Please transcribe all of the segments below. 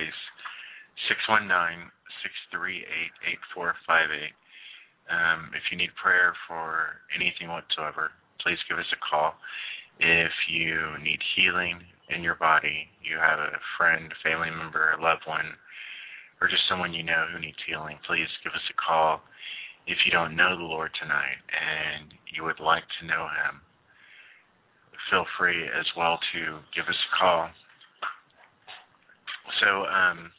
as always, 619-638-8458. Um, if you need prayer for anything whatsoever, please give us a call. If you need healing in your body, you have a friend, family member, a loved one, or just someone you know who needs healing, please give us a call. If you don't know the Lord tonight and you would like to know Him, feel free as well to give us a call. So, um,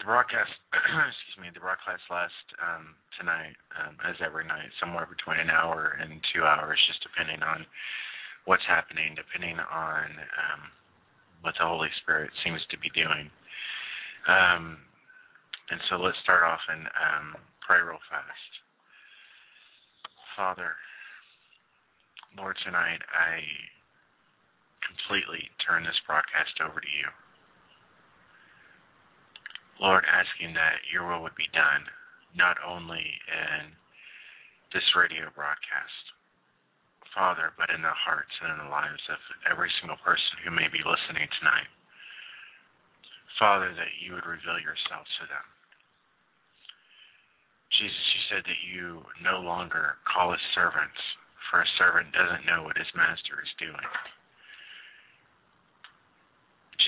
the broadcast, excuse me, the broadcast last um, tonight, um, as every night, somewhere between an hour and two hours, just depending on what's happening, depending on um, what the Holy Spirit seems to be doing. Um, and so let's start off and um, pray real fast. Father, Lord, tonight I completely turn this broadcast over to you. Lord, asking that your will would be done, not only in this radio broadcast, Father, but in the hearts and in the lives of every single person who may be listening tonight. Father, that you would reveal yourself to them. Jesus, you said that you no longer call us servants, for a servant doesn't know what his master is doing.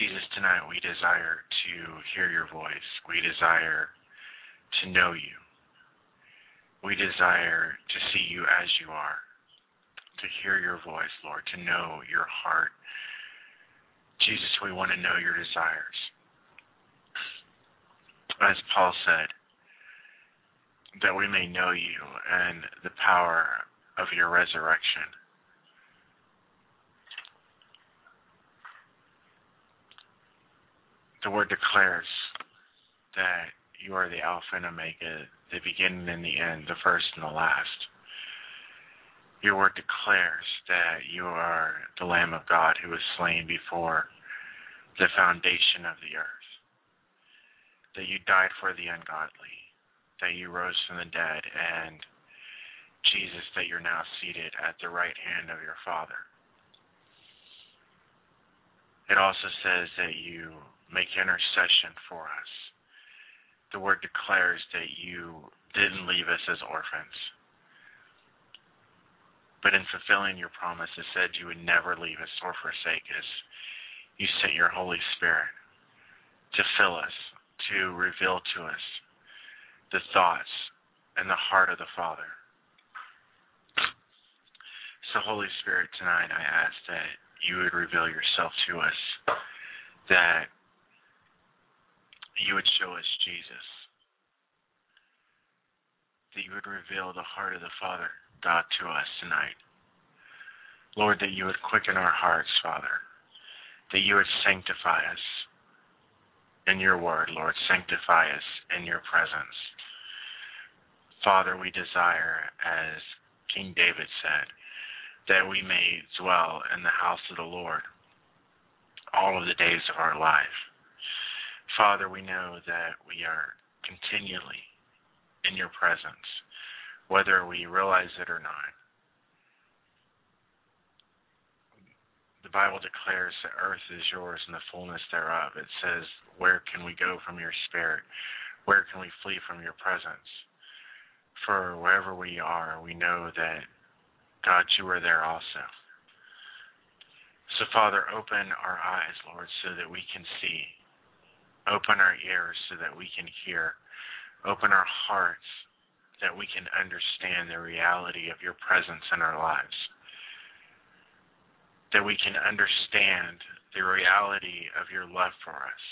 Jesus, tonight we desire to hear your voice. We desire to know you. We desire to see you as you are, to hear your voice, Lord, to know your heart. Jesus, we want to know your desires. As Paul said, that we may know you and the power of your resurrection. The word declares that you are the Alpha and Omega, the beginning and the end, the first and the last. Your word declares that you are the Lamb of God who was slain before the foundation of the earth, that you died for the ungodly, that you rose from the dead, and Jesus, that you're now seated at the right hand of your Father. It also says that you make intercession for us. The word declares that you didn't leave us as orphans. But in fulfilling your promise, it said you would never leave us or forsake us. You sent your Holy Spirit to fill us, to reveal to us the thoughts and the heart of the Father. So, Holy Spirit, tonight I ask that you would reveal yourself to us, that you would show us Jesus. That you would reveal the heart of the Father, God, to us tonight. Lord, that you would quicken our hearts, Father. That you would sanctify us in your word, Lord. Sanctify us in your presence. Father, we desire, as King David said, that we may dwell in the house of the Lord all of the days of our life. Father, we know that we are continually in your presence, whether we realize it or not. The Bible declares the earth is yours and the fullness thereof. It says, Where can we go from your spirit? Where can we flee from your presence? For wherever we are, we know that, God, you are there also. So, Father, open our eyes, Lord, so that we can see Open our ears so that we can hear. Open our hearts that we can understand the reality of your presence in our lives. That we can understand the reality of your love for us.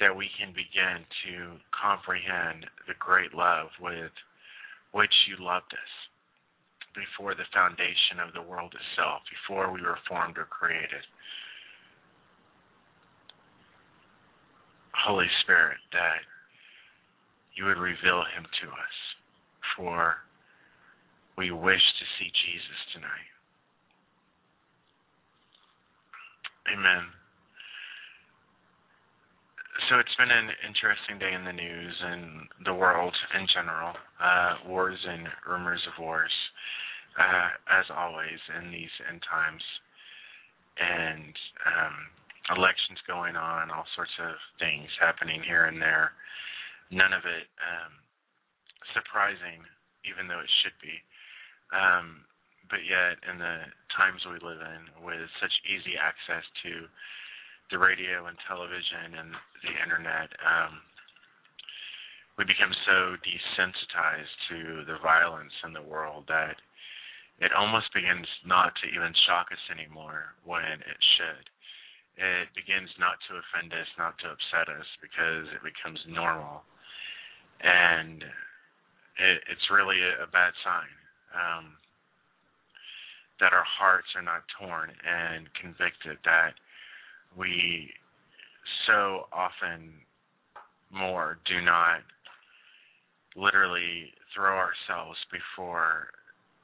That we can begin to comprehend the great love with which you loved us before the foundation of the world itself, before we were formed or created. Holy Spirit, that you would reveal him to us. For we wish to see Jesus tonight. Amen. So it's been an interesting day in the news and the world in general. Uh, wars and rumors of wars, uh, as always in these end times, and um, elections going on, all sorts of things happening here and there. None of it um, surprising, even though it should be. Um, but yet, in the times we live in, with such easy access to the radio and television and the internet, um, we become so desensitized to the violence in the world that it almost begins not to even shock us anymore when it should. It begins not to offend us, not to upset us, because it becomes normal. And it, it's really a, a bad sign. Um, that our hearts are not torn and convicted, that we so often more do not literally throw ourselves before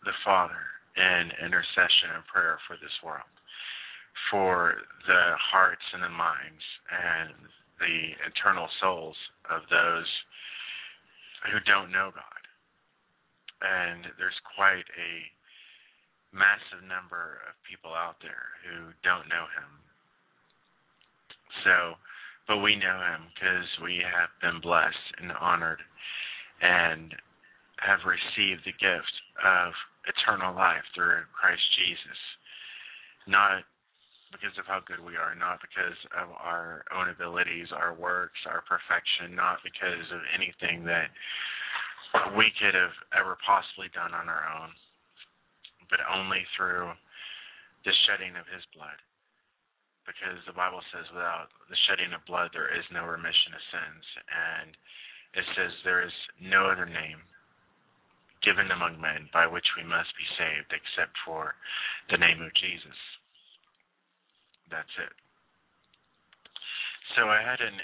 the Father in intercession and prayer for this world, for the hearts and the minds and the eternal souls of those who don't know God. And there's quite a massive number of people out there who don't know him. So, but we know him because we have been blessed and honored and have received the gift of eternal life through Christ Jesus. Not because of how good we are, not because of our own abilities, our works, our perfection, not because of anything that we could have ever possibly done on our own but only through the shedding of his blood. Because the Bible says without the shedding of blood there is no remission of sins. And it says there is no other name given among men by which we must be saved except for the name of Jesus. That's it. So I had an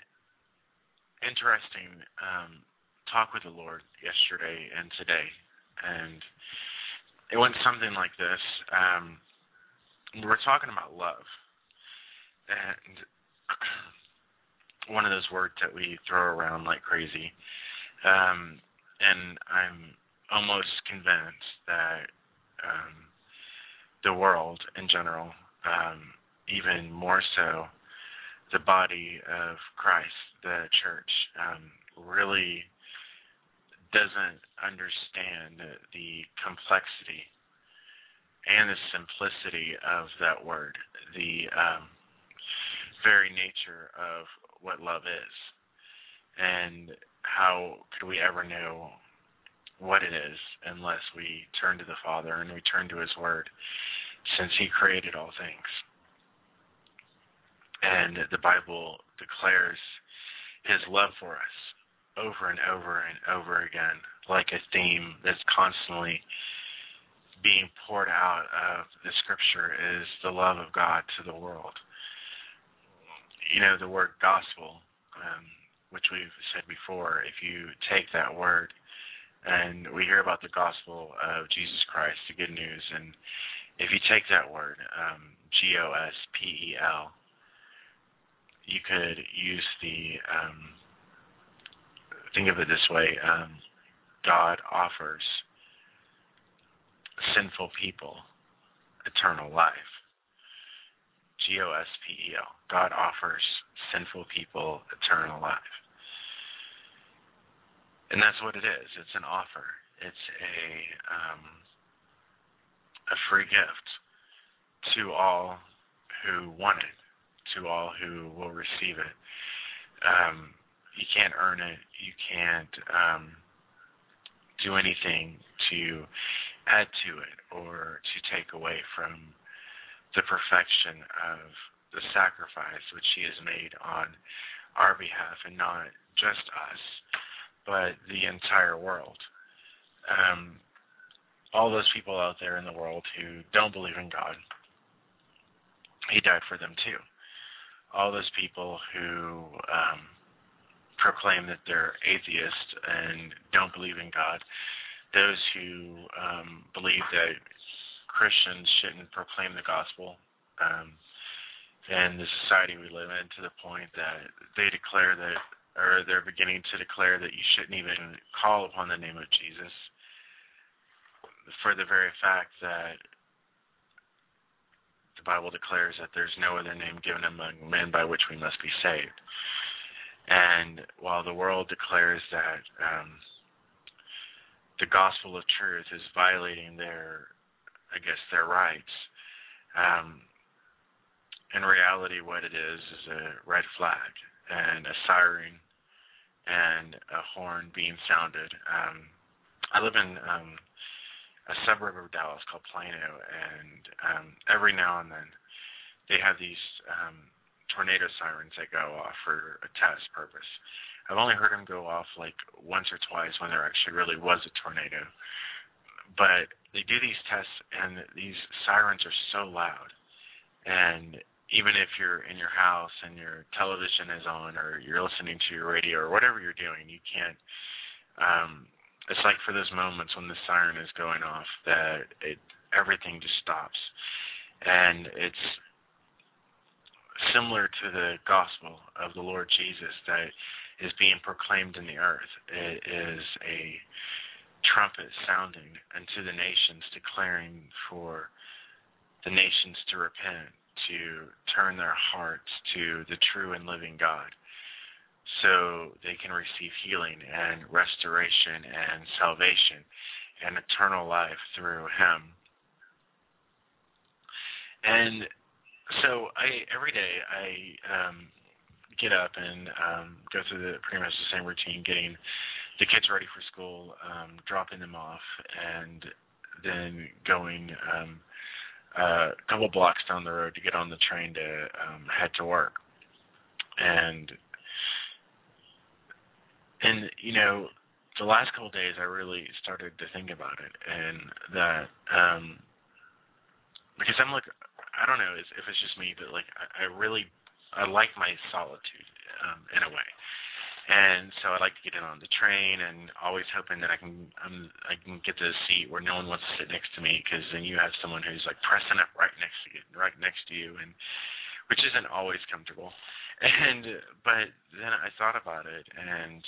interesting um, talk with the Lord yesterday and today. And it went something like this. Um, we're talking about love, and one of those words that we throw around like crazy. Um, and I'm almost convinced that um, the world in general, um, even more so, the body of Christ, the church, um, really doesn't understand the complexity and the simplicity of that word, the um, very nature of what love is, and how could we ever know what it is unless we turn to the Father and we turn to His Word, since He created all things. And the Bible declares His love for us over and over and over again, like a theme that's constantly being poured out of the scripture is the love of God to the world. You know, the word gospel, um, which we've said before, if you take that word and we hear about the gospel of Jesus Christ, the good news, and if you take that word, um, G O S P E L, you could use the um, think of it this way um, God offers sinful people eternal life. G O S P E L. God offers sinful people eternal life. And that's what it is. It's an offer. It's a um, a free gift to all who want it, to all who will receive it. Um, you can't earn it. You can't um, do anything to add to it or to take away from the perfection of the sacrifice which He has made on our behalf, and not just us, but the entire world. Um, all those people out there in the world who don't believe in God, He died for them too. All those people who um, proclaim that they're atheists and don't believe in God, those who um, believe that Christians shouldn't proclaim the gospel. Um, and the society we live in to the point that they declare that, or they're beginning to declare that you shouldn't even call upon the name of Jesus for the very fact that the Bible declares that there's no other name given among men by which we must be saved. And while the world declares that um, the gospel of truth is violating their, I guess, their rights, um, in reality, what it is is a red flag and a siren and a horn being sounded. Um, I live in um, a suburb of Dallas called Plano, and um, every now and then they have these um, tornado sirens that go off for a test purpose. I've only heard them go off like once or twice when there actually really was a tornado. But they do these tests, and these sirens are so loud, and even if you're in your house and your television is on or you're listening to your radio or whatever you're doing, you can't. Um, it's like for those moments when the siren is going off that it everything just stops, and it's similar to the gospel of the Lord Jesus that is being proclaimed in the earth. It is a trumpet sounding unto the nations, declaring for the nations to repent to turn their hearts to the true and living God so they can receive healing and restoration and salvation and eternal life through him. And so I every day I um get up and um go through the pretty much the same routine getting the kids ready for school, um, dropping them off and then going um uh, a couple blocks down the road to get on the train to um, head to work. And and you know, the last couple of days I really started to think about it, and that um, because I'm like I don't know if it's just me, but like I, I really I like my solitude um, in a way and so I like to get in on the train, and always hoping that I can I'm, I can get to a seat where no one wants to sit next to me, because then you have someone who's like pressing up right next to you, right next to you, and which isn't always comfortable. And but then I thought about it, and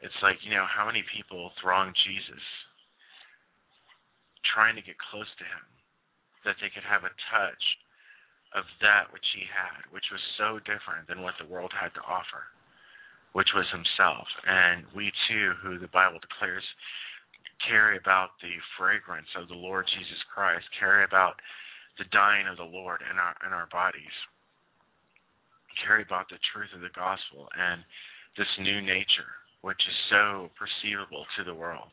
it's like you know how many people throng Jesus, trying to get close to him, that they could have a touch of that which he had, which was so different than what the world had to offer which was himself. And we too, who the Bible declares carry about the fragrance of the Lord Jesus Christ, carry about the dying of the Lord in our in our bodies, carry about the truth of the gospel and this new nature, which is so perceivable to the world.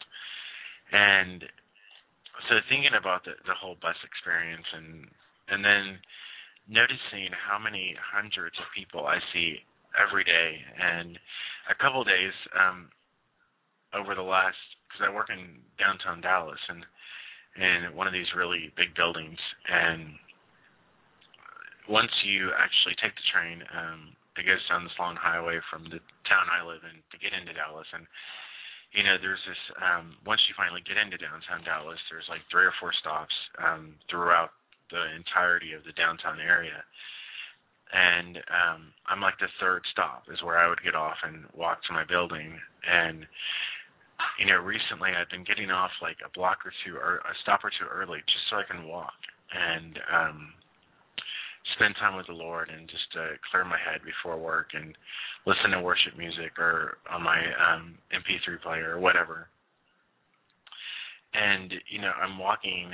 And so thinking about the, the whole bus experience and and then noticing how many hundreds of people I see every day. And a couple of days um, over the last, because I work in downtown Dallas and in one of these really big buildings, and once you actually take the train, um, goes down this long highway from the town I live in to get into Dallas, and you know, there's this. Um, once you finally get into downtown Dallas, there's like three or four stops um, throughout the entirety of the downtown area. And um I'm like the third stop is where I would get off and walk to my building. And you know recently I've been getting off like a block or two or a stop or two early just so I can walk. And um spend time with the Lord and just uh, clear my head before work and listen to worship music or on my um MP3 player or whatever. And you know, I'm walking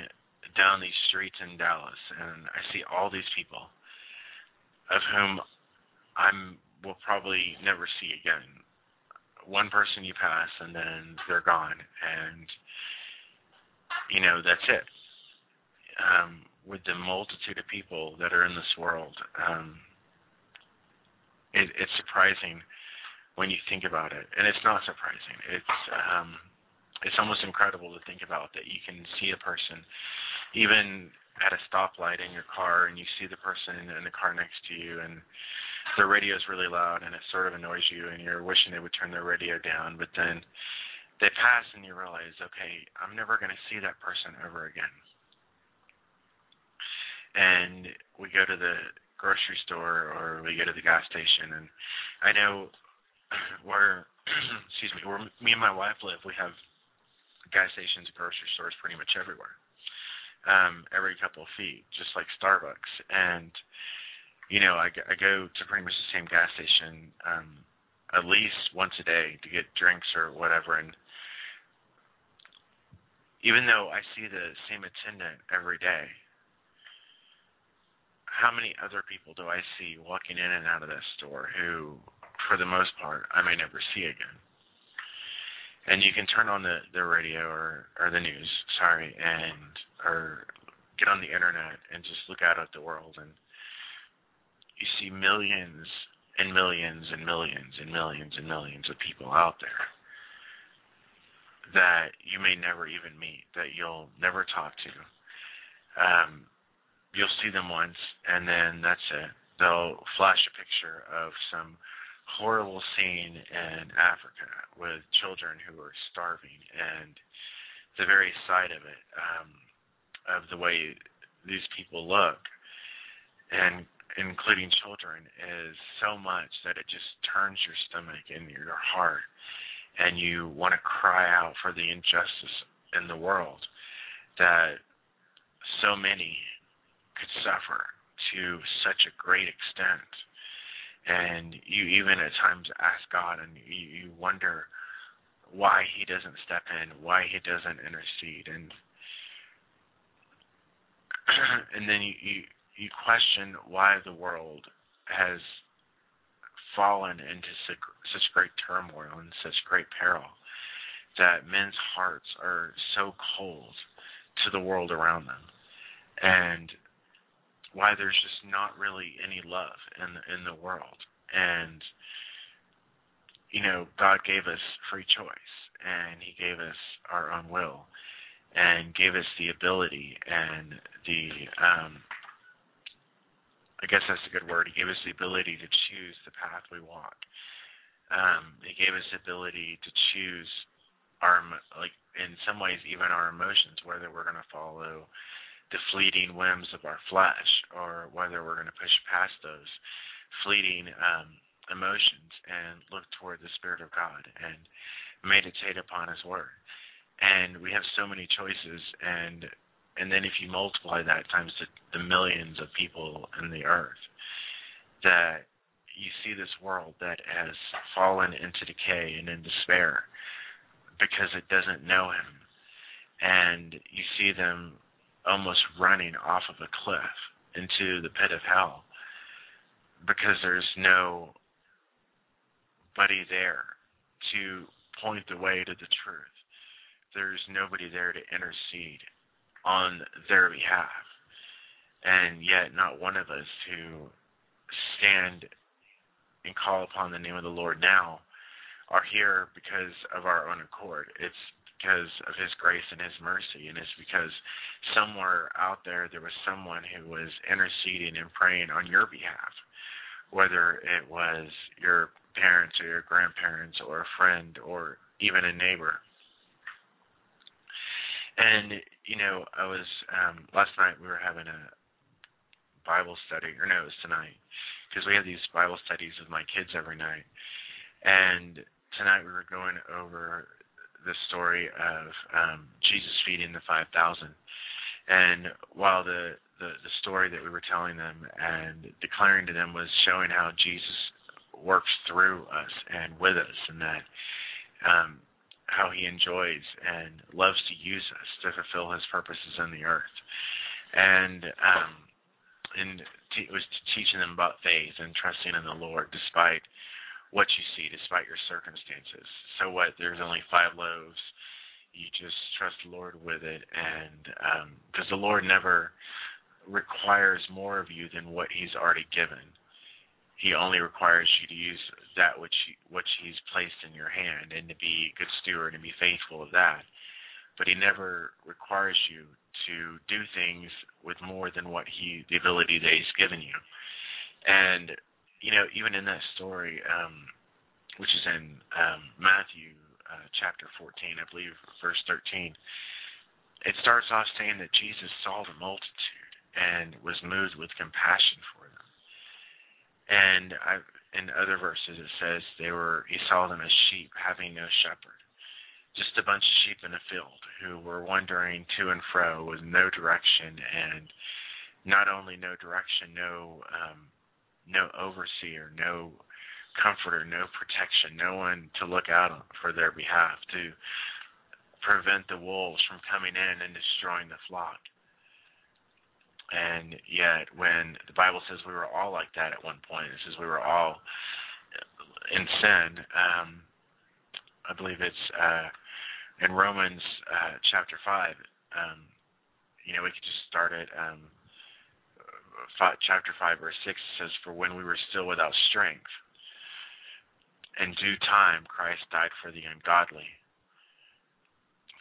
down these streets in Dallas and I see all these people of whom I'm will probably never see again. One person you pass and then they're gone, and you know that's it. Um, with the multitude of people that are in this world, um, it, it's surprising when you think about it, and it's not surprising. It's um, it's almost incredible to think about that you can see a person, even at a stoplight in your car and you see the person in the car next to you and the radio is really loud and it sort of annoys you and you're wishing they would turn their radio down but then they pass and you realize, okay, I'm never going to see that person ever again. And we go to the grocery store or we go to the gas station, and I know where, excuse me, where me and my wife live, we have gas stations and grocery stores pretty much everywhere, um, every couple of feet, just like Starbucks. And you know, I, I go to pretty much the same gas station um, at least once a day to get drinks or whatever, and even though I see the same attendant every day, how many other people do I see walking in and out of that store who, for the most part, I may never see again? And you can turn on the, the radio or, or the news, sorry, and or get on the internet and just look out at the world and you see millions and millions and millions and millions and millions of people out there that you may never even meet, that you'll never talk to. Um, you'll see them once, and then that's it. They'll flash a picture of some horrible scene in Africa with children who are starving, and the very sight of it, um, of the way these people look, and including children, is so much that it just turns your stomach and your heart and you want to cry out for the injustice in the world that so many could suffer to such a great extent. And you even at times ask God and you, you wonder why he doesn't step in, why he doesn't intercede and and then you, you you question why the world has fallen into such, such great turmoil and such great peril that men's hearts are so cold to the world around them and why there's just not really any love in the, in the world and you know God gave us free choice and he gave us our own will and gave us the ability and the um I guess that's a good word. He gave us the ability to choose the path we walk. Um, he gave us the ability to choose our, like, in some ways, even our emotions, whether we're going to follow the fleeting whims of our flesh or whether we're going to push past those fleeting um, emotions and look toward the Spirit of God and meditate upon His Word. And we have so many choices, and and then if you multiply that times the, the millions of people in the earth, that you see this world that has fallen into decay and in despair because it doesn't know him. And you see them almost running off of a cliff into the pit of hell because there's no buddy there to point the way to the truth. There's nobody there to intercede on their behalf. And yet, not one of us who stand and call upon the name of the Lord now are here because of our own accord. It's because of His grace and His mercy, and it's because somewhere out there there was someone who was interceding and praying on your behalf, whether it was your parents or your grandparents or a friend or even a neighbor. And you know, I was um last night we were having a Bible study, or no, it was tonight, because we have these Bible studies with my kids every night. And tonight we were going over the story of um Jesus feeding the five thousand. And while the, the the story that we were telling them and declaring to them was showing how Jesus works through us and with us, and that um, how he enjoys and loves to use us to fulfill his purposes in the earth. And um and t- was teaching them about faith and trusting in the Lord despite what you see, despite your circumstances. So what there's only five loaves, you just trust the Lord with it and um because the Lord never requires more of you than what he's already given he only requires you to use that which he, which he's placed in your hand and to be a good steward and be faithful of that. But he never requires you to do things with more than what he the ability that he's given you. And you know, even in that story, um, which is in um, Matthew uh, chapter 14, I believe, verse 13, it starts off saying that Jesus saw the multitude and was moved with compassion for them. And I, in other verses, it says they were he saw them as sheep having no shepherd, just a bunch of sheep in a field who were wandering to and fro with no direction, and not only no direction, no um, no overseer, no comforter, no protection, no one to look out for their behalf to prevent the wolves from coming in and destroying the flock. And yet, when the Bible says we were all like that at one point, it says we were all in sin. Um, I believe it's uh, in Romans uh, chapter five. Um, you know, we could just start at um, five, chapter five, verse six. It says, "For when we were still without strength, in due time Christ died for the ungodly.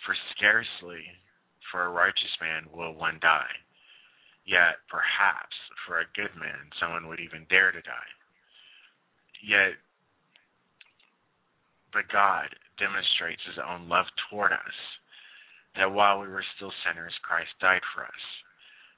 For scarcely for a righteous man will one die." Yet, perhaps, for a good man, someone would even dare to die. Yet, but God demonstrates his own love toward us, that while we were still sinners, Christ died for us.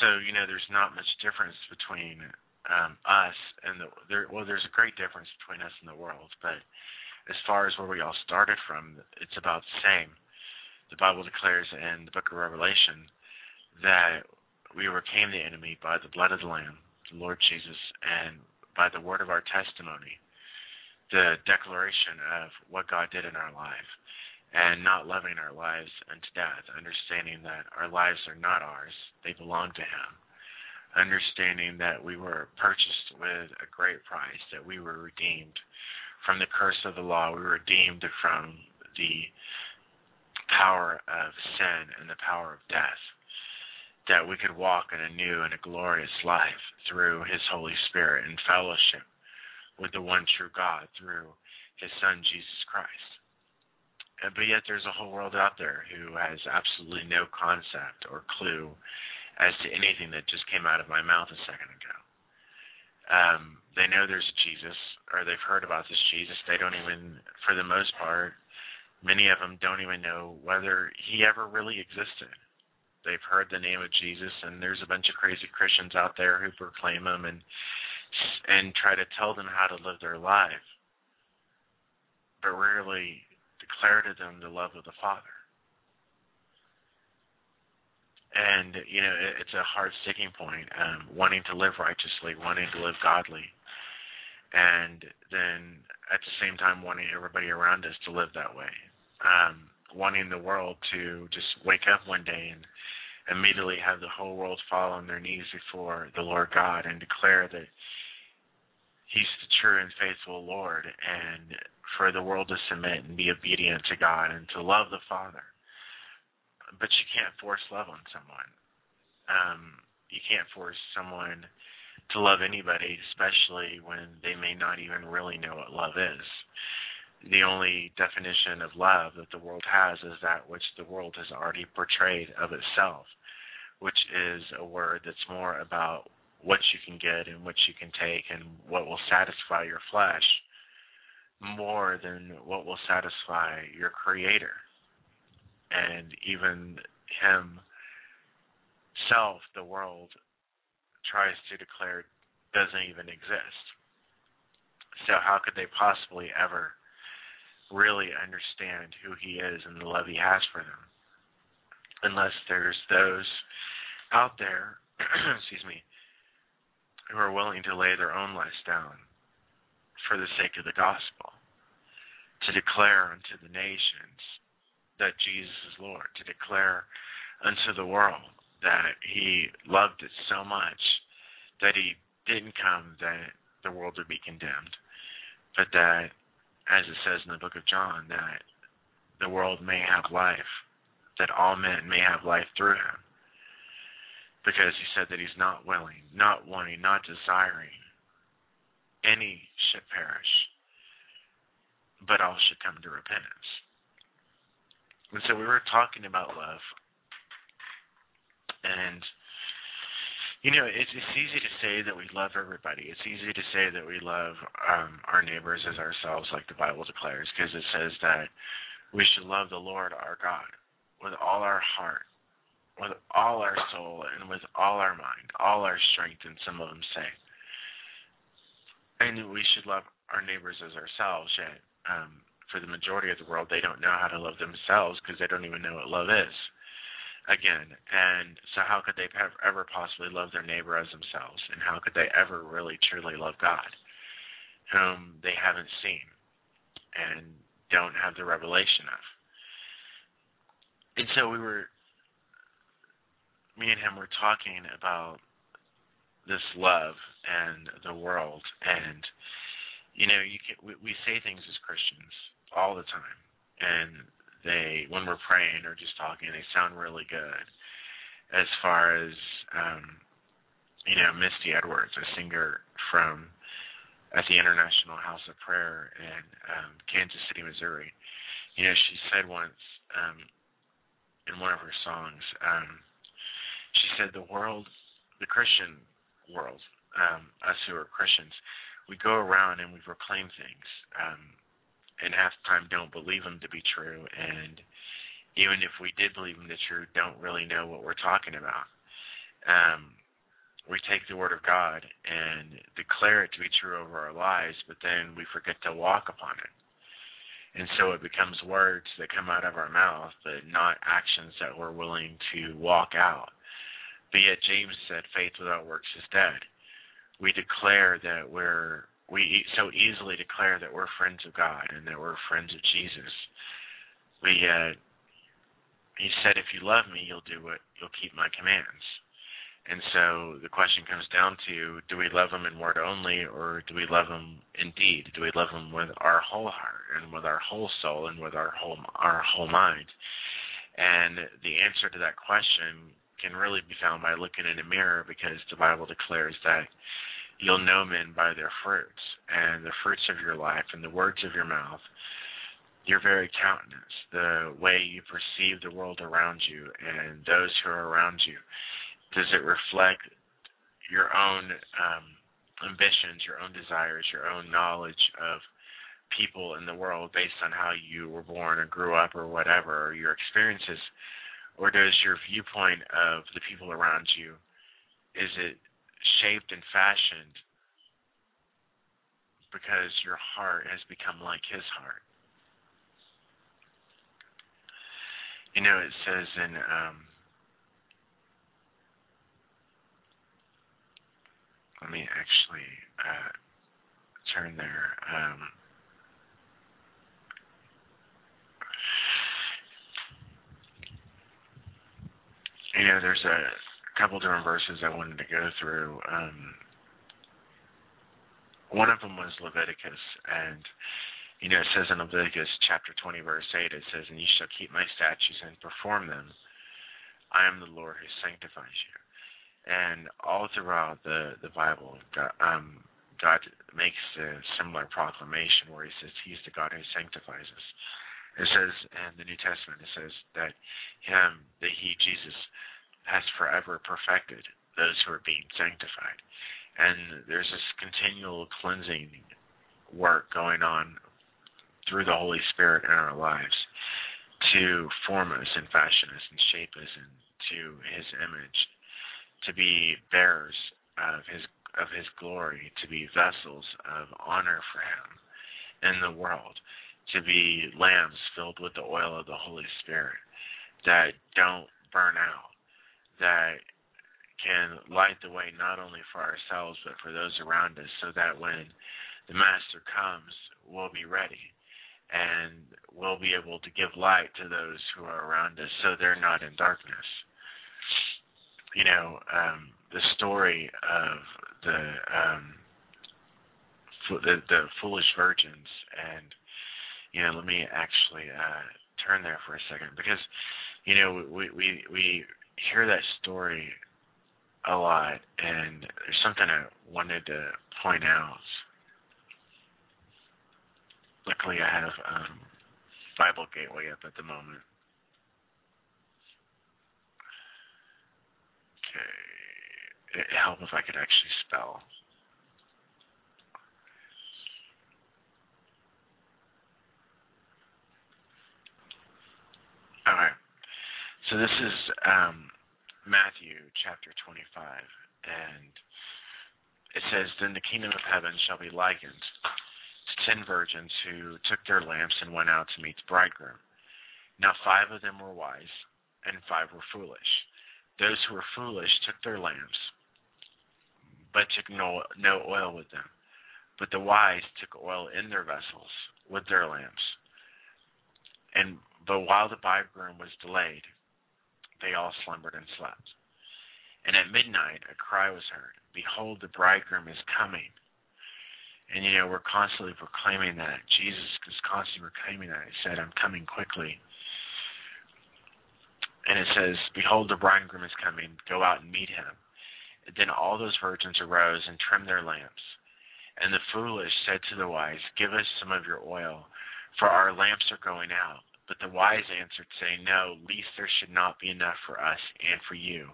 so, you know, there's not much difference between um, us and the there. Well, there's a great difference between us and the world, but as far as where we all started from, it's about the same. The Bible declares in the book of Revelation that we overcame the enemy by the blood of the Lamb, the Lord Jesus, and by the word of our testimony, the declaration of what God did in our life, and not loving our lives unto death, understanding that our lives are not ours, they belong to Him, understanding that we were purchased with a great price, that we were redeemed from the curse of the law, we were redeemed from the power of sin and the power of death that we could walk in a new and a glorious life through His Holy Spirit in fellowship with the one true God through His Son, Jesus Christ. But yet, there's a whole world out there who has absolutely no concept or clue as to anything that just came out of my mouth a second ago. Um, they know there's a Jesus, or they've heard about this Jesus. They don't even, for the most part, many of them don't even know whether he ever really existed they've heard the name of Jesus, and there's a bunch of crazy Christians out there who proclaim him and and try to tell them how to live their life, but rarely declare to them the love of the Father. And you know, it's a hard sticking point, um, wanting to live righteously, wanting to live godly, and then at the same time wanting everybody around us to live that way. Um, wanting the world to just wake up one day and immediately have the whole world fall on their knees before the Lord God and declare that He's the true and faithful Lord, and for the world to submit and be obedient to God and to love the Father. But you can't force love on someone. Um, you can't force someone to love anybody, especially when they may not even really know what love is the only definition of love that the world has is that which the world has already portrayed of itself, which is a word that's more about what you can get and what you can take and what will satisfy your flesh more than what will satisfy your creator. And even himself the world tries to declare doesn't even exist. So how could they possibly ever really understand who he is and the love he has for them. Unless there's those out there, excuse me, who are willing to lay their own lives down for the sake of the gospel, to declare unto the nations that Jesus is Lord, to declare unto the world that he loved it so much that he didn't come that the world would be condemned, but that as it says in the book of John, that the world may have life, that all men may have life through him. Because he said that he's not willing, not wanting, not desiring any should perish, but all should come to repentance. And so we were talking about love. And, you know, it's, it's easy to say that we love everybody. It's easy to say that we love um, our neighbors as ourselves, like the Bible declares, because it says that we should love the Lord our God with all our heart, with all our soul, and with all our mind, all our strength, and some of them say. And we should love our neighbors as ourselves, yet um, for the majority of the world, they don't know how to love themselves because they don't even know what love is. Again, and so how could they ever possibly love their neighbor as themselves? And how could they ever really truly love God, whom they haven't seen and don't have the revelation of? And so we were, me and him were talking about this love and the world and you know you can we, we say things as christians all the time. And they when we're praying or just talking they sound really good. As far as um you know misty edwards a singer from at the international house of prayer in um kansas city missouri. You know she said once um in one of her songs um she said the world the christian world, um, us who are Christians, we go around and we proclaim things, um, and half the time don't believe them to be true, and even if we did believe them to be true, don't really know what we're talking about. Um, we take the word of God and declare it to be true over our lives, but then we forget to walk upon it. And so it becomes words that come out of our mouth, but not actions that we're willing to walk out. But yet James said, faith without works is dead. We declare that we're we so easily declare that we're friends of God and that we're friends of Jesus. We uh, he said, if you love me, you'll do what you'll keep my commands. And so the question comes down to: Do we love him in word only, or do we love him in deed? Do we love him with our whole heart and with our whole soul and with our whole our whole mind? And the answer to that question can really be found by looking in a mirror because the Bible declares that you'll know men by their fruits and the fruits of your life and the words of your mouth your very countenance the way you perceive the world around you and those who are around you. Does it reflect your own um, ambitions your own desires your own knowledge of people in the world based on how you were born or grew up or whatever or your experiences or does your viewpoint of the people around you is it shaped and fashioned because your heart has become like his heart? You know it says in um let me actually uh turn there um you know, there's a couple different verses I wanted to go through. Um, one of them was Leviticus, and you know, it says in Leviticus chapter 20, verse 8, it says, "And you shall keep my statutes and perform them. I am the Lord who sanctifies you." And all throughout the the Bible, God, um, God makes a similar proclamation where He says He's the God who sanctifies us. It says in the New Testament, it says that Him, that He, Jesus, has forever perfected those who are being sanctified. And there's this continual cleansing work going on through the Holy Spirit in our lives to form us and fashion us and shape us into His image, to be bearers of His of His glory, to be vessels of honor for Him in the world to be lambs filled with the oil of the Holy Spirit that don't burn out, that can light the way not only for ourselves but for those around us, so that when the Master comes, we'll be ready and we'll be able to give light to those who are around us so they're not in darkness. You know, um, the story of the um, the, the foolish virgins and you know, let me actually uh, turn there for a second because, you know, we we we hear that story a lot, and there's something I wanted to point out. Luckily, I have um, Bible Gateway up at the moment. Okay, it if I could actually spell. All right. So this is um, Matthew chapter 25, and it says, Then the kingdom of heaven shall be likened to ten virgins who took their lamps and went out to meet the bridegroom. Now five of them were wise, and five were foolish. Those who were foolish took their lamps, but took no, no oil with them. But the wise took oil in their vessels with their lamps. And but while the bridegroom was delayed, they all slumbered and slept. And at midnight a cry was heard, Behold, the bridegroom is coming. And you know, we're constantly proclaiming that. Jesus is constantly proclaiming that. He said, I'm coming quickly. And it says, Behold, the bridegroom is coming, go out and meet him. And then all those virgins arose and trimmed their lamps. And the foolish said to the wise, Give us some of your oil, for our lamps are going out. But the wise answered, saying, No, lest there should not be enough for us and for you.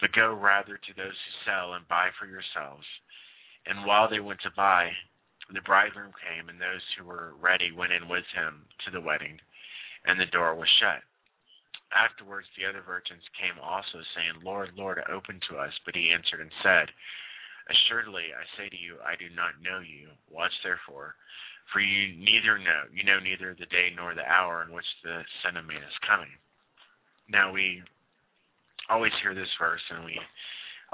But go rather to those who sell and buy for yourselves. And while they went to buy, the bridegroom came, and those who were ready went in with him to the wedding, and the door was shut. Afterwards, the other virgins came also, saying, Lord, Lord, open to us. But he answered and said, Assuredly, I say to you, I do not know you. Watch therefore, for you neither know, you know neither the day nor the hour in which the Son of Man is coming. Now we always hear this verse, and we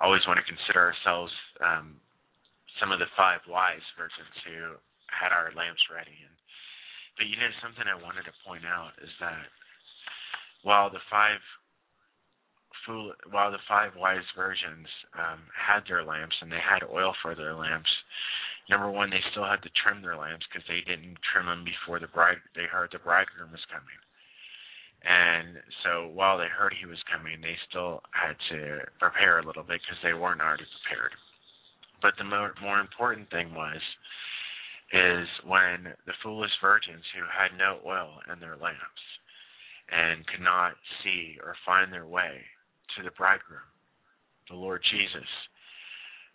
always want to consider ourselves um, some of the five wise virgins who had our lamps ready. And but you know something I wanted to point out is that while the five fool, while the five wise virgins um, had their lamps and they had oil for their lamps, number one, they still had to trim their lamps because they didn't trim them before the bride. They heard the bridegroom was coming, and so while they heard he was coming, they still had to prepare a little bit because they weren't already prepared. But the more, more important thing was is when the foolish virgins who had no oil in their lamps and could not see or find their way to the bridegroom, the Lord Jesus,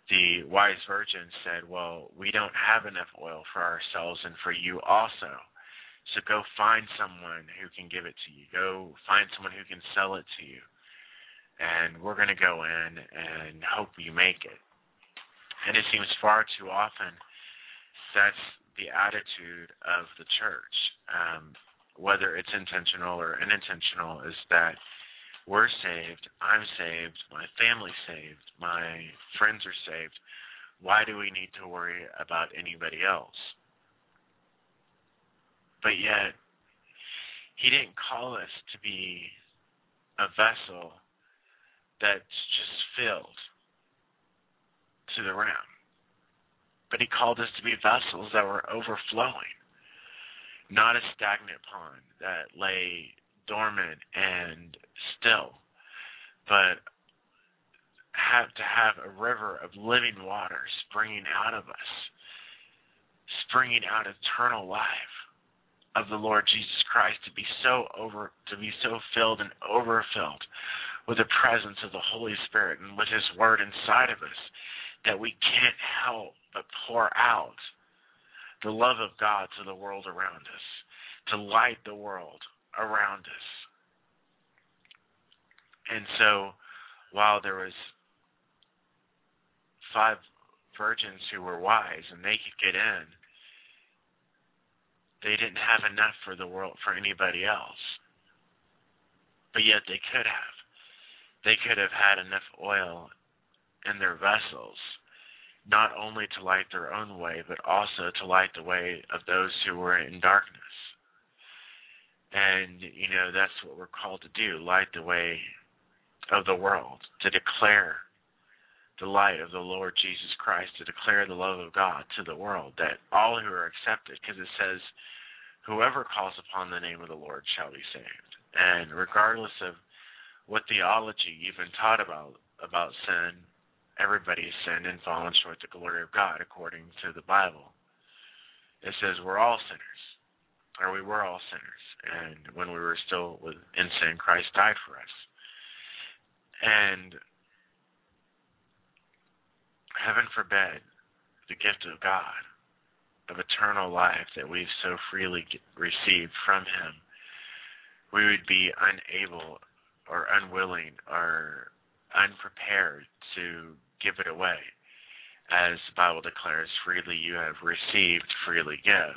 the wise virgin said, Well, we don't have enough oil for ourselves and for you also. So go find someone who can give it to you. Go find someone who can sell it to you. And we're going to go in and hope you make it. And it seems far too often that's the attitude of the church, um, whether it's intentional or unintentional, is that we're saved, I'm saved, my family's saved, my friends are saved. Why do we need to worry about anybody else? But yet, He didn't call us to be a vessel that's just filled to the rim. But he called us to be vessels that were overflowing, not a stagnant pond that lay dormant and still, but have to have a river of living water springing out of us, springing out eternal life of the Lord Jesus Christ to be so over to be so filled and overfilled with the presence of the Holy Spirit and with his word inside of us that we can't help but pour out the love of God to the world around us, to light the world around us. And so, while there was five virgins who were wise and they could get in, they didn't have enough for the world for anybody else. But yet they could have. They could have had enough oil in their vessels, not only to light their own way, but also to light the way of those who were in darkness. And, you know, that's what we're called to do light the way of the world, to declare the light of the Lord Jesus Christ, to declare the love of God to the world, that all who are accepted, because it says, whoever calls upon the name of the Lord shall be saved. And regardless of what theology you've been taught about about sin, everybody has sinned and fallen short of the glory of God according to the Bible. It says we're all sinners, or we were all sinners, and when we were still in sin, Christ died for us. And heaven forbid the gift of God, of eternal life that we've so freely received from Him, we would be unable or unwilling or unprepared to give it away. As the Bible declares, freely you have received, freely give.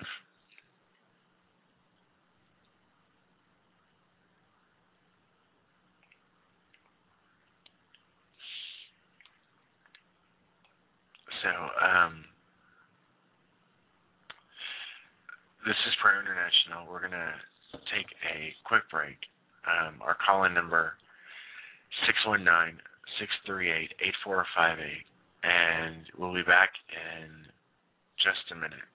So, um, this is Prayer International. We're going to take a quick break. Um, our call in number 619 638 8458, and we'll be back in just a minute.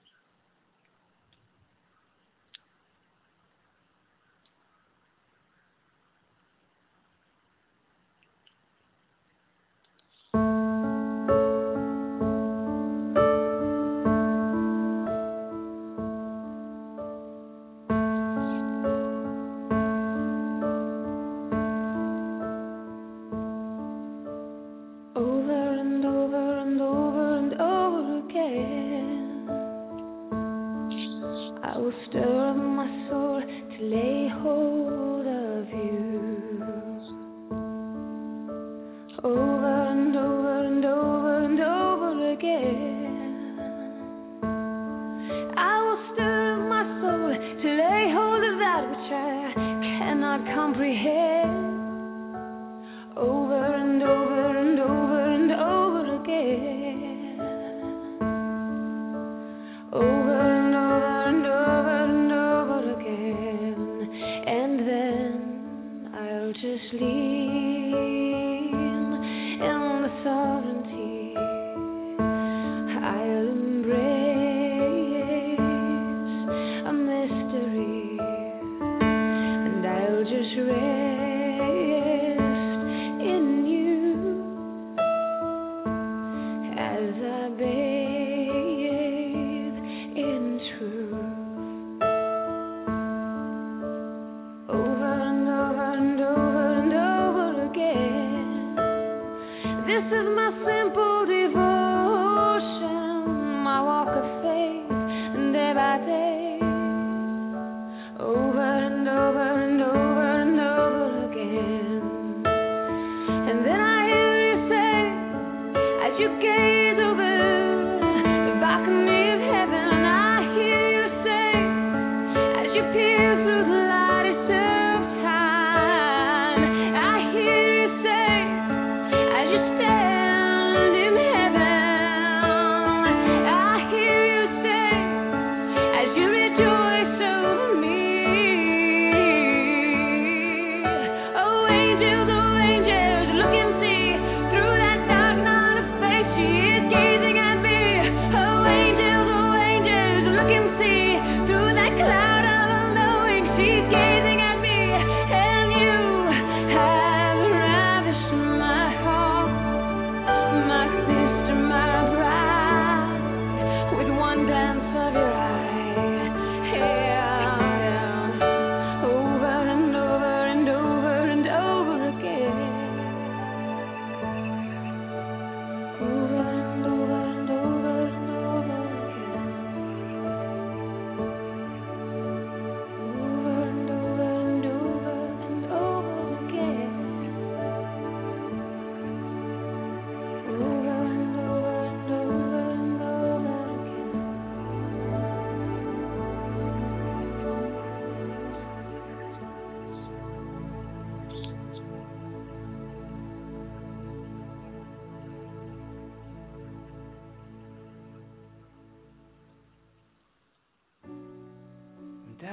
over.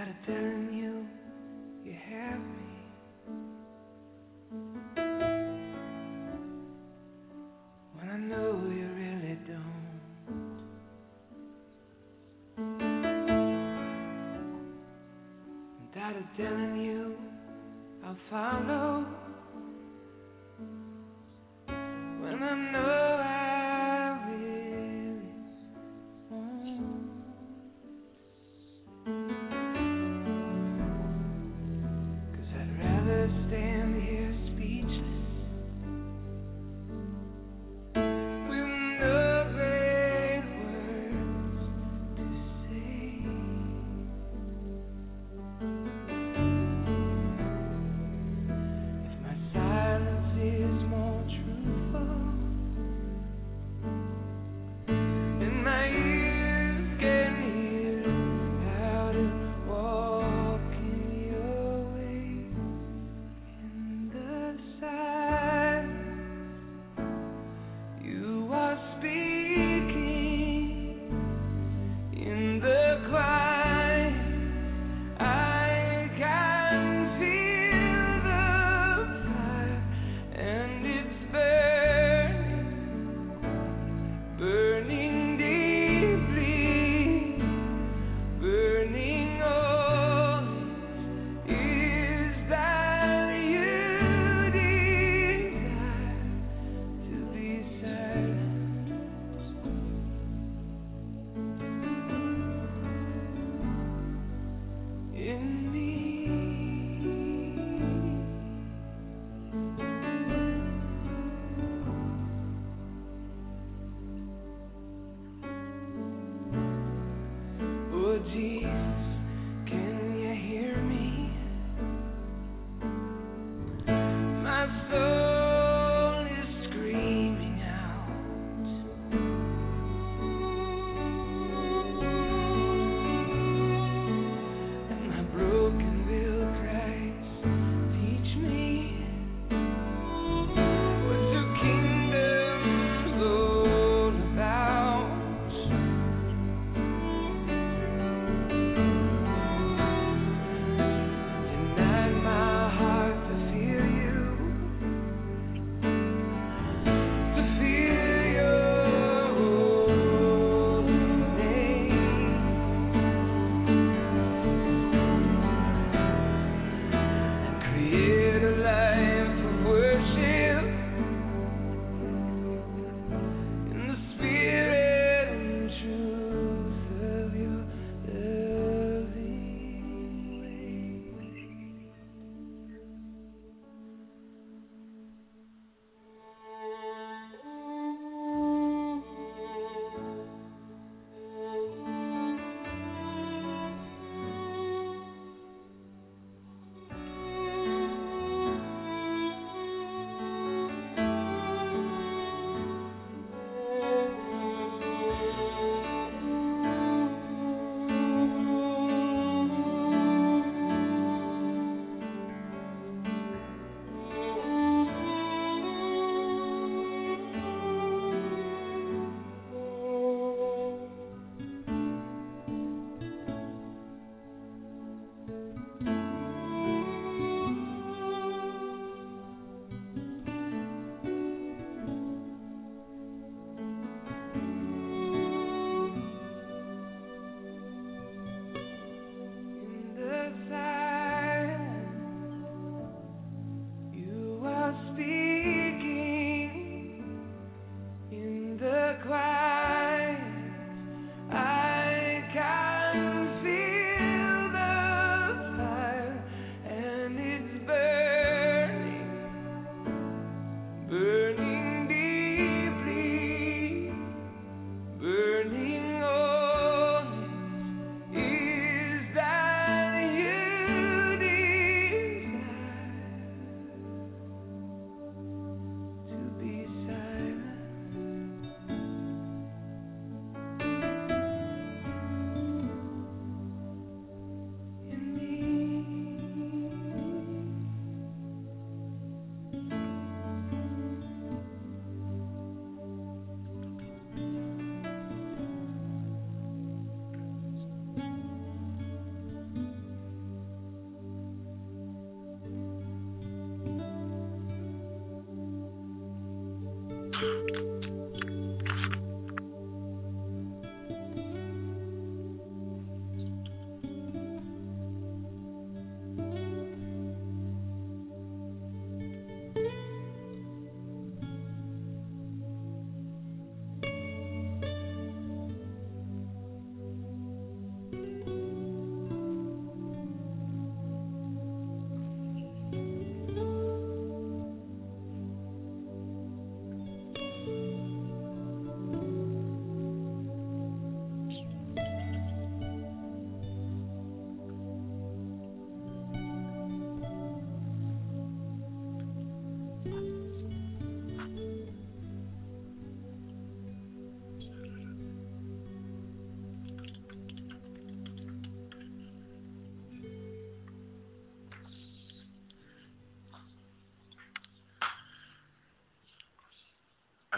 gotta tell you, you have me.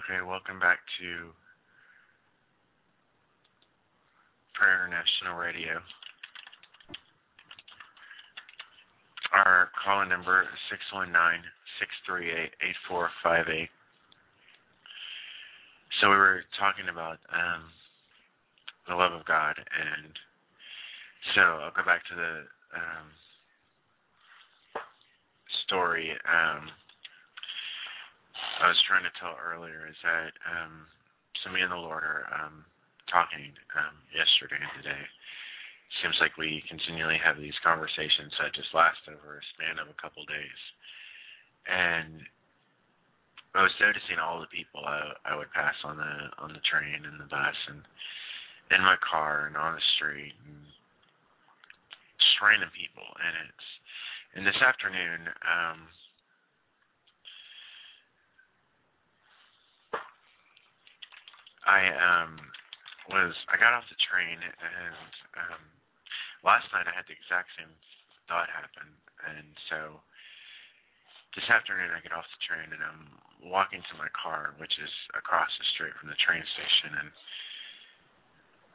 Okay, welcome back to Prayer International Radio. Our call number is six one nine six three eight eight four five eight. So we were talking about um, the love of God, and so I'll go back to the um, story. Um, I was trying to tell earlier is that um, so me and the Lord are um, talking um, yesterday and today. Seems like we continually have these conversations that just last over a span of a couple days, and I was noticing all the people I, I would pass on the on the train and the bus and in my car and on the street and just random people, and it's and this afternoon. Um, I um was I got off the train and um last night I had the exact same thought happen. And so this afternoon I get off the train and I'm walking to my car which is across the street from the train station. And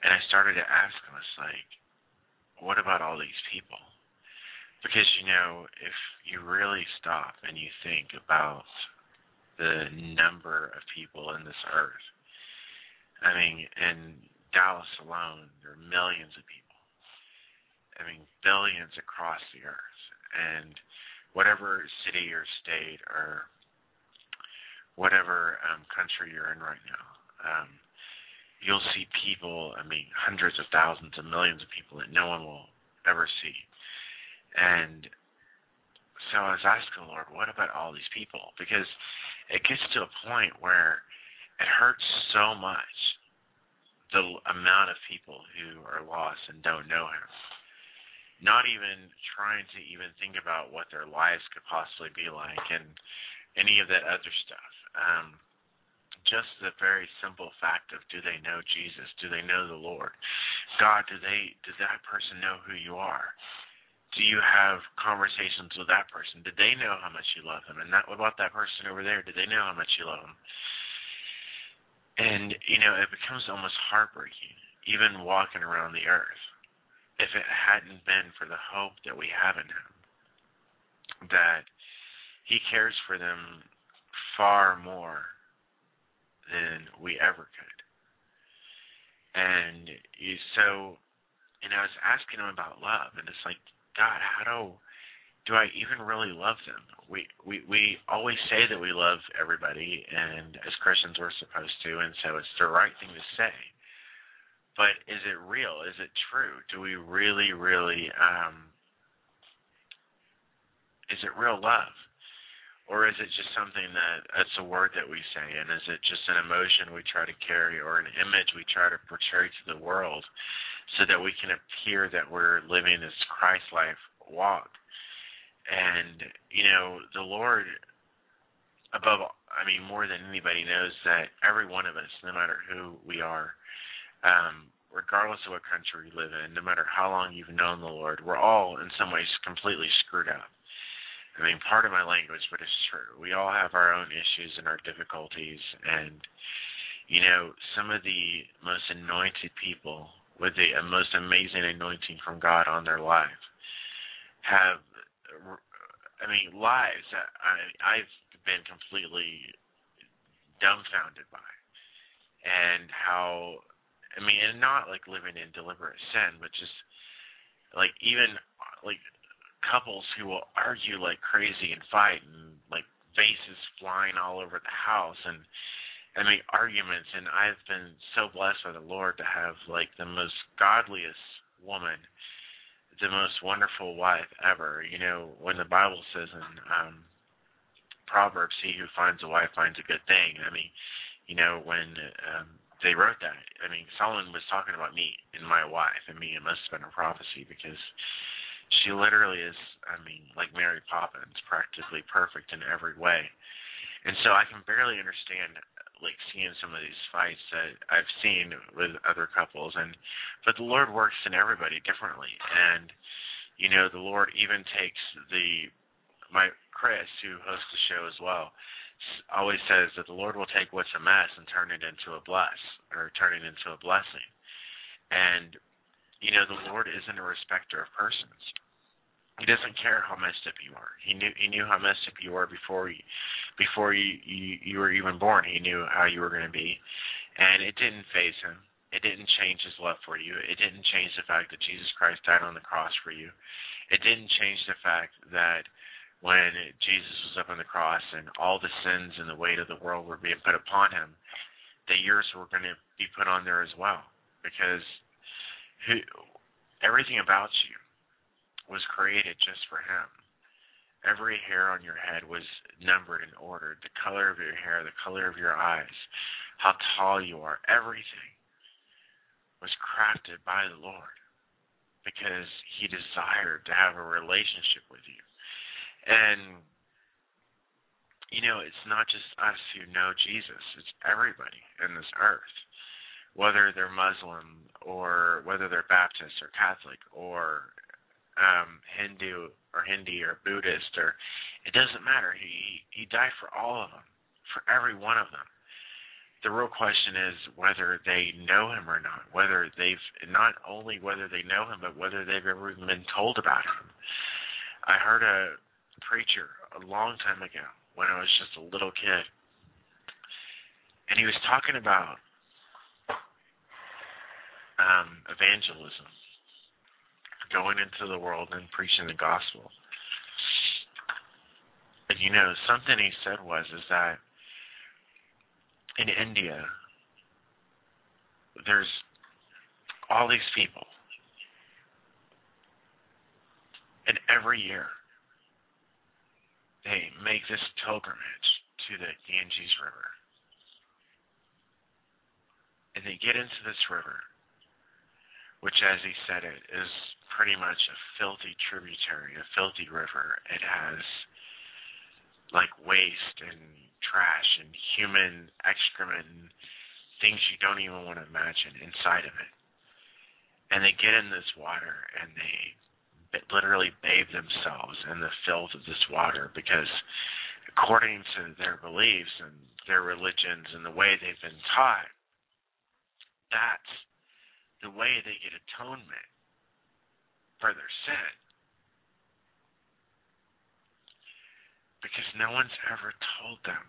and I started to ask I was like what about all these people? Because you know if you really stop and you think about the number of people in this earth I mean, in Dallas alone, there are millions of people. I mean, billions across the earth. And whatever city or state or whatever um, country you're in right now, um, you'll see people, I mean, hundreds of thousands of millions of people that no one will ever see. And so I was asking the Lord, what about all these people? Because it gets to a point where it hurts so much the amount of people who are lost and don't know him. Not even trying to even think about what their lives could possibly be like and any of that other stuff. Um just the very simple fact of do they know Jesus? Do they know the Lord? God do they does that person know who you are? Do you have conversations with that person? Did they know how much you love them? And that what about that person over there did they know how much you love them and, you know, it becomes almost heartbreaking, even walking around the earth, if it hadn't been for the hope that we have in Him, that He cares for them far more than we ever could. And so, know, I was asking Him about love, and it's like, God, how do do I even really love them? We we we always say that we love everybody, and as Christians we're supposed to, and so it's the right thing to say. But is it real? Is it true? Do we really, really? um Is it real love, or is it just something that it's a word that we say, and is it just an emotion we try to carry, or an image we try to portray to the world, so that we can appear that we're living this Christ-like walk? And you know the Lord above I mean more than anybody knows that every one of us no matter who we are um regardless of what country we live in no matter how long you've known the Lord we're all in some ways completely screwed up. I mean part of my language but it's true. We all have our own issues and our difficulties. And you know some of the most anointed people with the most amazing anointing from God on their life have I mean, lives I I've been completely dumbfounded by, and how I mean, and not like living in deliberate sin, but just like even like couples who will argue like crazy and fight and like vases flying all over the house and I mean arguments. And I've been so blessed by the Lord to have like the most godliest woman the most wonderful wife ever. You know, when the Bible says in um Proverbs, he who finds a wife finds a good thing. I mean, you know, when um they wrote that, I mean, Solomon was talking about me and my wife and me. It must have been a prophecy because she literally is, I mean, like Mary Poppins, practically perfect in every way. And so I can barely understand like seeing some of these fights that I've seen with other couples and but the Lord works in everybody differently and you know the Lord even takes the my Chris who hosts the show as well always says that the Lord will take what's a mess and turn it into a bless or turn it into a blessing. And you know, the Lord isn't a respecter of persons. He doesn't care how messed up you are. He knew he knew how messed up you were before you before you you, you were even born. He knew how you were going to be, and it didn't faze him. It didn't change his love for you. It didn't change the fact that Jesus Christ died on the cross for you. It didn't change the fact that when Jesus was up on the cross and all the sins and the weight of the world were being put upon him, that yours were going to be put on there as well. Because who, everything about you was created just for him. Every hair on your head was numbered and ordered. The color of your hair, the color of your eyes, how tall you are, everything was crafted by the Lord because he desired to have a relationship with you. And you know, it's not just us who know Jesus, it's everybody in this earth. Whether they're Muslim or whether they're Baptist or Catholic or um Hindu or Hindi or Buddhist or it doesn't matter. He he died for all of them, for every one of them the real question is whether they know him or not. Whether they've not only whether they know him, but whether they've ever even been told about him. I heard a preacher a long time ago when I was just a little kid, and he was talking about um, evangelism, going into the world and preaching the gospel. And you know, something he said was is that in India, there's all these people. And every year, they make this pilgrimage to the Ganges River. And they get into this river, which, as he said it, is pretty much a filthy tributary, a filthy river. It has like waste and trash and human excrement and things you don't even want to imagine inside of it. And they get in this water and they literally bathe themselves in the filth of this water because according to their beliefs and their religions and the way they've been taught, that's the way they get atonement for their sin. because no one's ever told them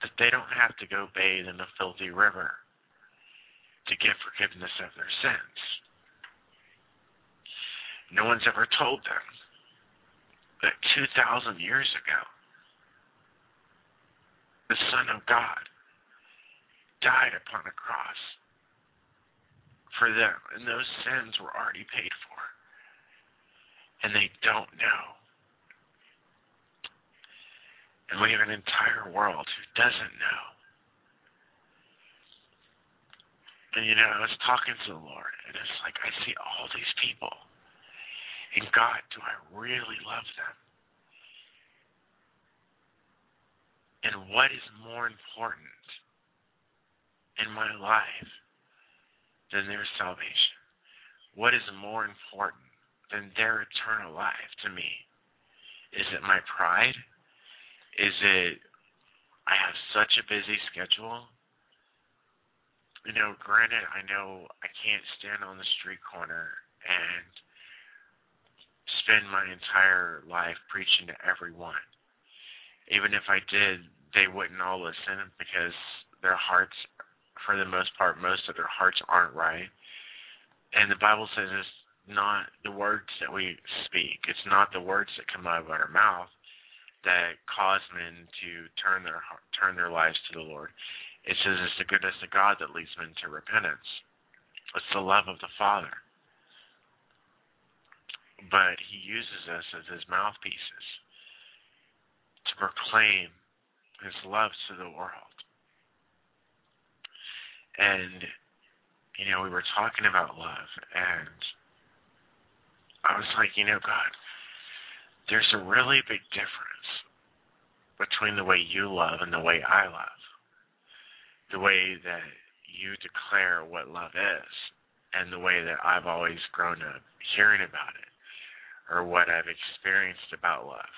that they don't have to go bathe in a filthy river to get forgiveness of their sins. No one's ever told them that 2,000 years ago, the Son of God died upon a cross for them, and those sins were already paid for. And they don't know. And we have an entire world who doesn't know. And you know, I was talking to the Lord, and it's like I see all these people. And God, do I really love them? And what is more important in my life than their salvation? What is more important than their eternal life to me? Is it my pride? Is it I have such a busy schedule? You know, granted, I know I can't stand on the street corner and spend my entire life preaching to everyone. Even if I did, they wouldn't all listen because their hearts, for the most part, most of their hearts aren't right. And the Bible says it's not the words that we speak, it's not the words that come out of our mouth that cause men to turn their turn their lives to the Lord. It says it's the goodness of God that leads men to repentance. It's the love of the Father. But He uses us as His mouthpieces to proclaim His love to the world. And, you know, we were talking about love, and I was like, you know, God, there's a really big difference between the way you love and the way I love. The way that you declare what love is and the way that I've always grown up hearing about it or what I've experienced about love.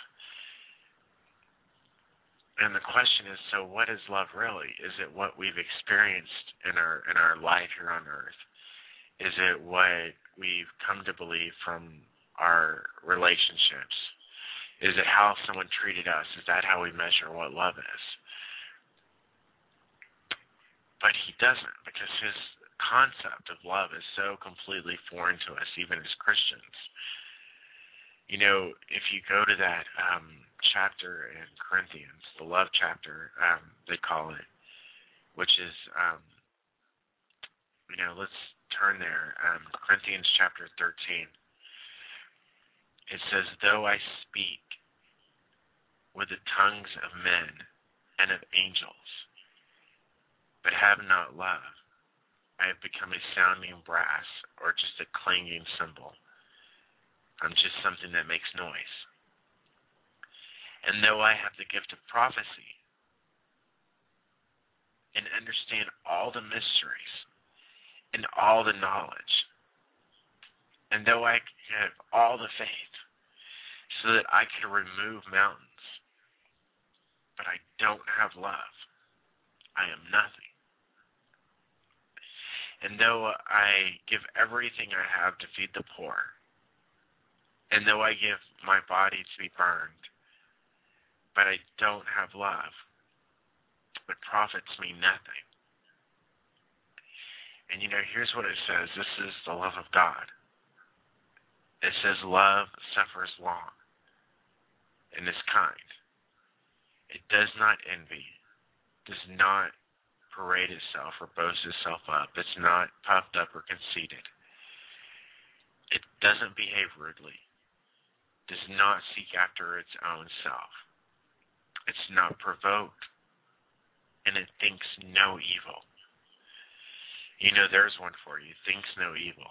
And the question is, so what is love really? Is it what we've experienced in our in our life here on earth? Is it what we've come to believe from our relationships? Is it how someone treated us? Is that how we measure what love is? But he doesn't, because his concept of love is so completely foreign to us, even as Christians. You know, if you go to that um, chapter in Corinthians, the love chapter, um, they call it, which is, um, you know, let's turn there. Um, Corinthians chapter 13. It says, Though I speak with the tongues of men and of angels, but have not love, I have become a sounding brass or just a clanging cymbal. I'm just something that makes noise. And though I have the gift of prophecy and understand all the mysteries and all the knowledge, and though I have all the faith so that I can remove mountains, but I don't have love, I am nothing. And though I give everything I have to feed the poor, and though I give my body to be burned, but I don't have love, it profits me nothing. And you know, here's what it says this is the love of God. It says, Love suffers long and is kind. It does not envy, does not parade itself or boast itself up. It's not puffed up or conceited. It doesn't behave rudely, does not seek after its own self. It's not provoked, and it thinks no evil. You know, there's one for you. Thinks no evil.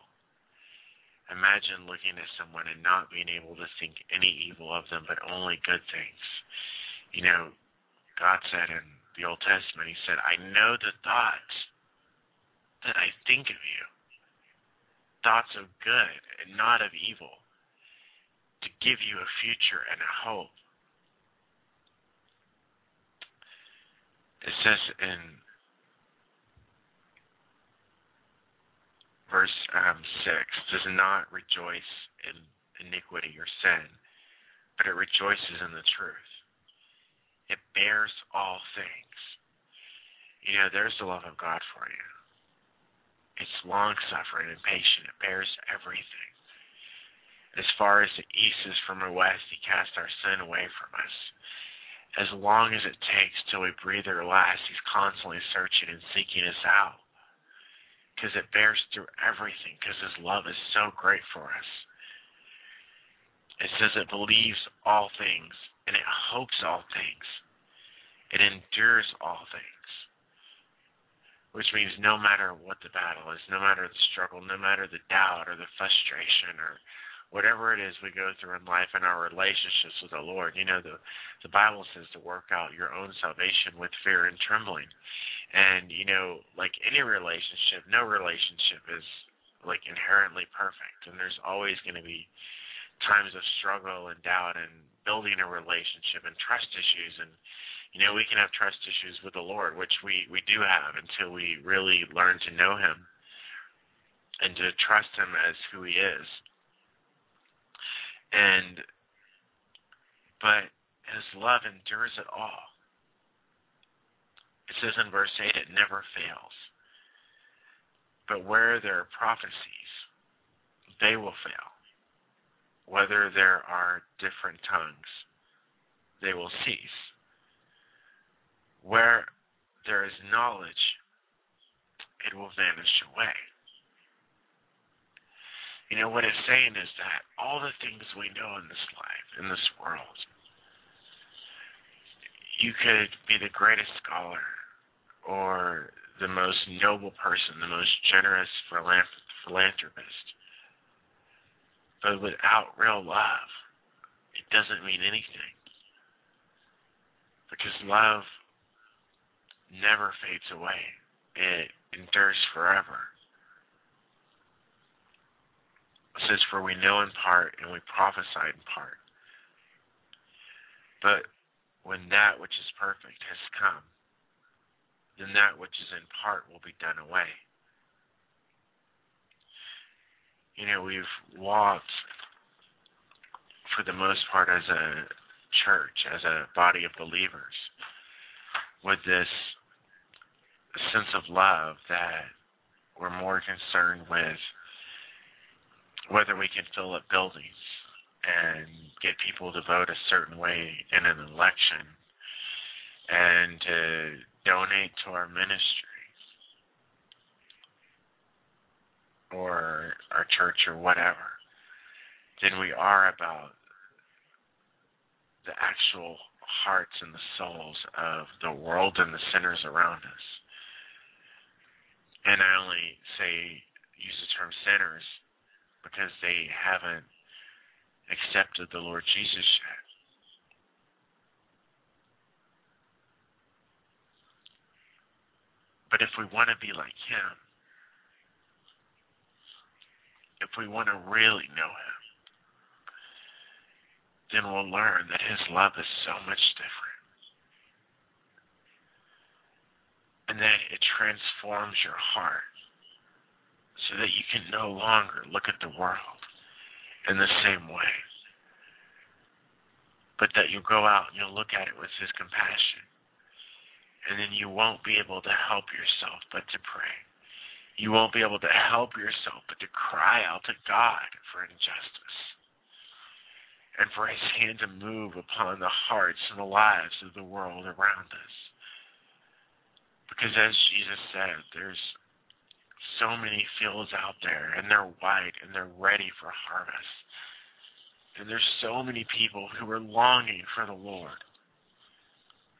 Imagine looking at someone and not being able to think any evil of them, but only good things. You know, God said in the Old Testament, He said, I know the thoughts that I think of you. Thoughts of good and not of evil, to give you a future and a hope. It says in verse um, 6 does not rejoice in iniquity or sin, but it rejoices in the truth. It bears all things. You know, there's the love of God for you. It's long suffering and patient. It bears everything. As far as the east is from the west, He cast our sin away from us. As long as it takes till we breathe our last, He's constantly searching and seeking us out because it bears through everything because his love is so great for us. It says it believes all things and it hopes all things. It endures all things. Which means no matter what the battle is, no matter the struggle, no matter the doubt or the frustration or whatever it is we go through in life and our relationships with the Lord, you know, the the Bible says to work out your own salvation with fear and trembling. And, you know, like any relationship, no relationship is like inherently perfect. And there's always going to be times of struggle and doubt and building a relationship and trust issues. And, you know, we can have trust issues with the Lord, which we, we do have until we really learn to know Him and to trust Him as who He is. And, but His love endures it all. It says in verse 8, it never fails. But where there are prophecies, they will fail. Whether there are different tongues, they will cease. Where there is knowledge, it will vanish away. You know, what it's saying is that all the things we know in this life, in this world, you could be the greatest scholar or the most noble person, the most generous philanthropist. But without real love, it doesn't mean anything. Because love never fades away, it endures forever. Says, For we know in part and we prophesy in part. But when that which is perfect has come, then that which is in part will be done away. You know, we've walked for the most part as a church, as a body of believers, with this sense of love that we're more concerned with whether we can fill up buildings and get people to vote a certain way in an election and to donate to our ministry or our church or whatever than we are about the actual hearts and the souls of the world and the sinners around us. And I only say use the term sinners because they haven't accepted the Lord Jesus yet. But if we want to be like Him, if we want to really know Him, then we'll learn that His love is so much different. And that it transforms your heart so that you can no longer look at the world in the same way. But that you'll go out and you'll look at it with His compassion. And then you won't be able to help yourself but to pray. You won't be able to help yourself but to cry out to God for injustice and for His hand to move upon the hearts and the lives of the world around us. Because as Jesus said, there's so many fields out there, and they're white and they're ready for harvest. And there's so many people who are longing for the Lord,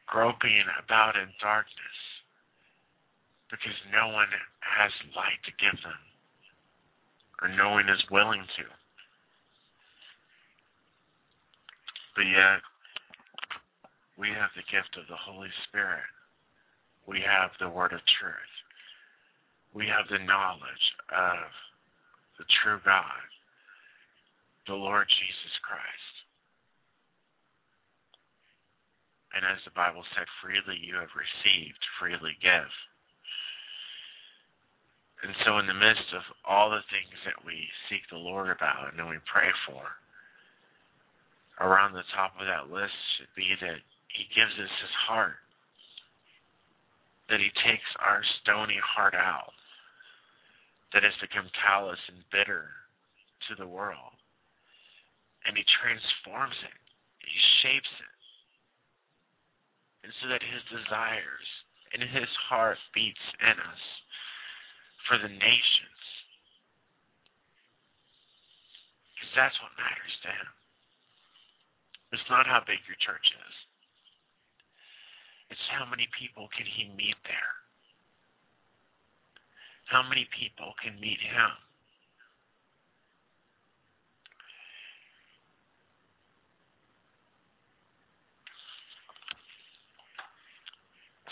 groping about in darkness because no one has light to give them, or no one is willing to. But yet, we have the gift of the Holy Spirit. We have the Word of truth we have the knowledge of the true God, the Lord Jesus Christ. And as the Bible said, freely you have received, freely give. And so, in the midst of all the things that we seek the Lord about and that we pray for, around the top of that list should be that He gives us His heart, that He takes our stony heart out that has become callous and bitter to the world. And he transforms it, he shapes it. And so that his desires and his heart beats in us for the nations. Because that's what matters to him. It's not how big your church is. It's how many people can he meet there. How many people can meet him?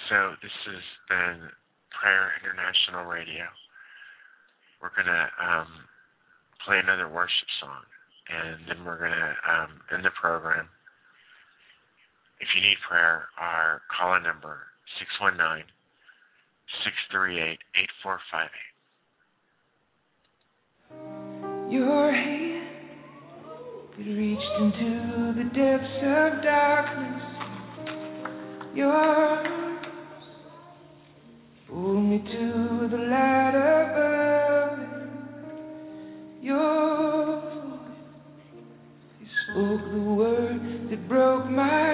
So this has been Prayer International Radio. We're gonna um, play another worship song, and then we're gonna um, end the program. If you need prayer, our call number six one nine 638 8458. Your hand that reached into the depths of darkness. Your arms pulled me to the light above. Your voice, spoke the word that broke my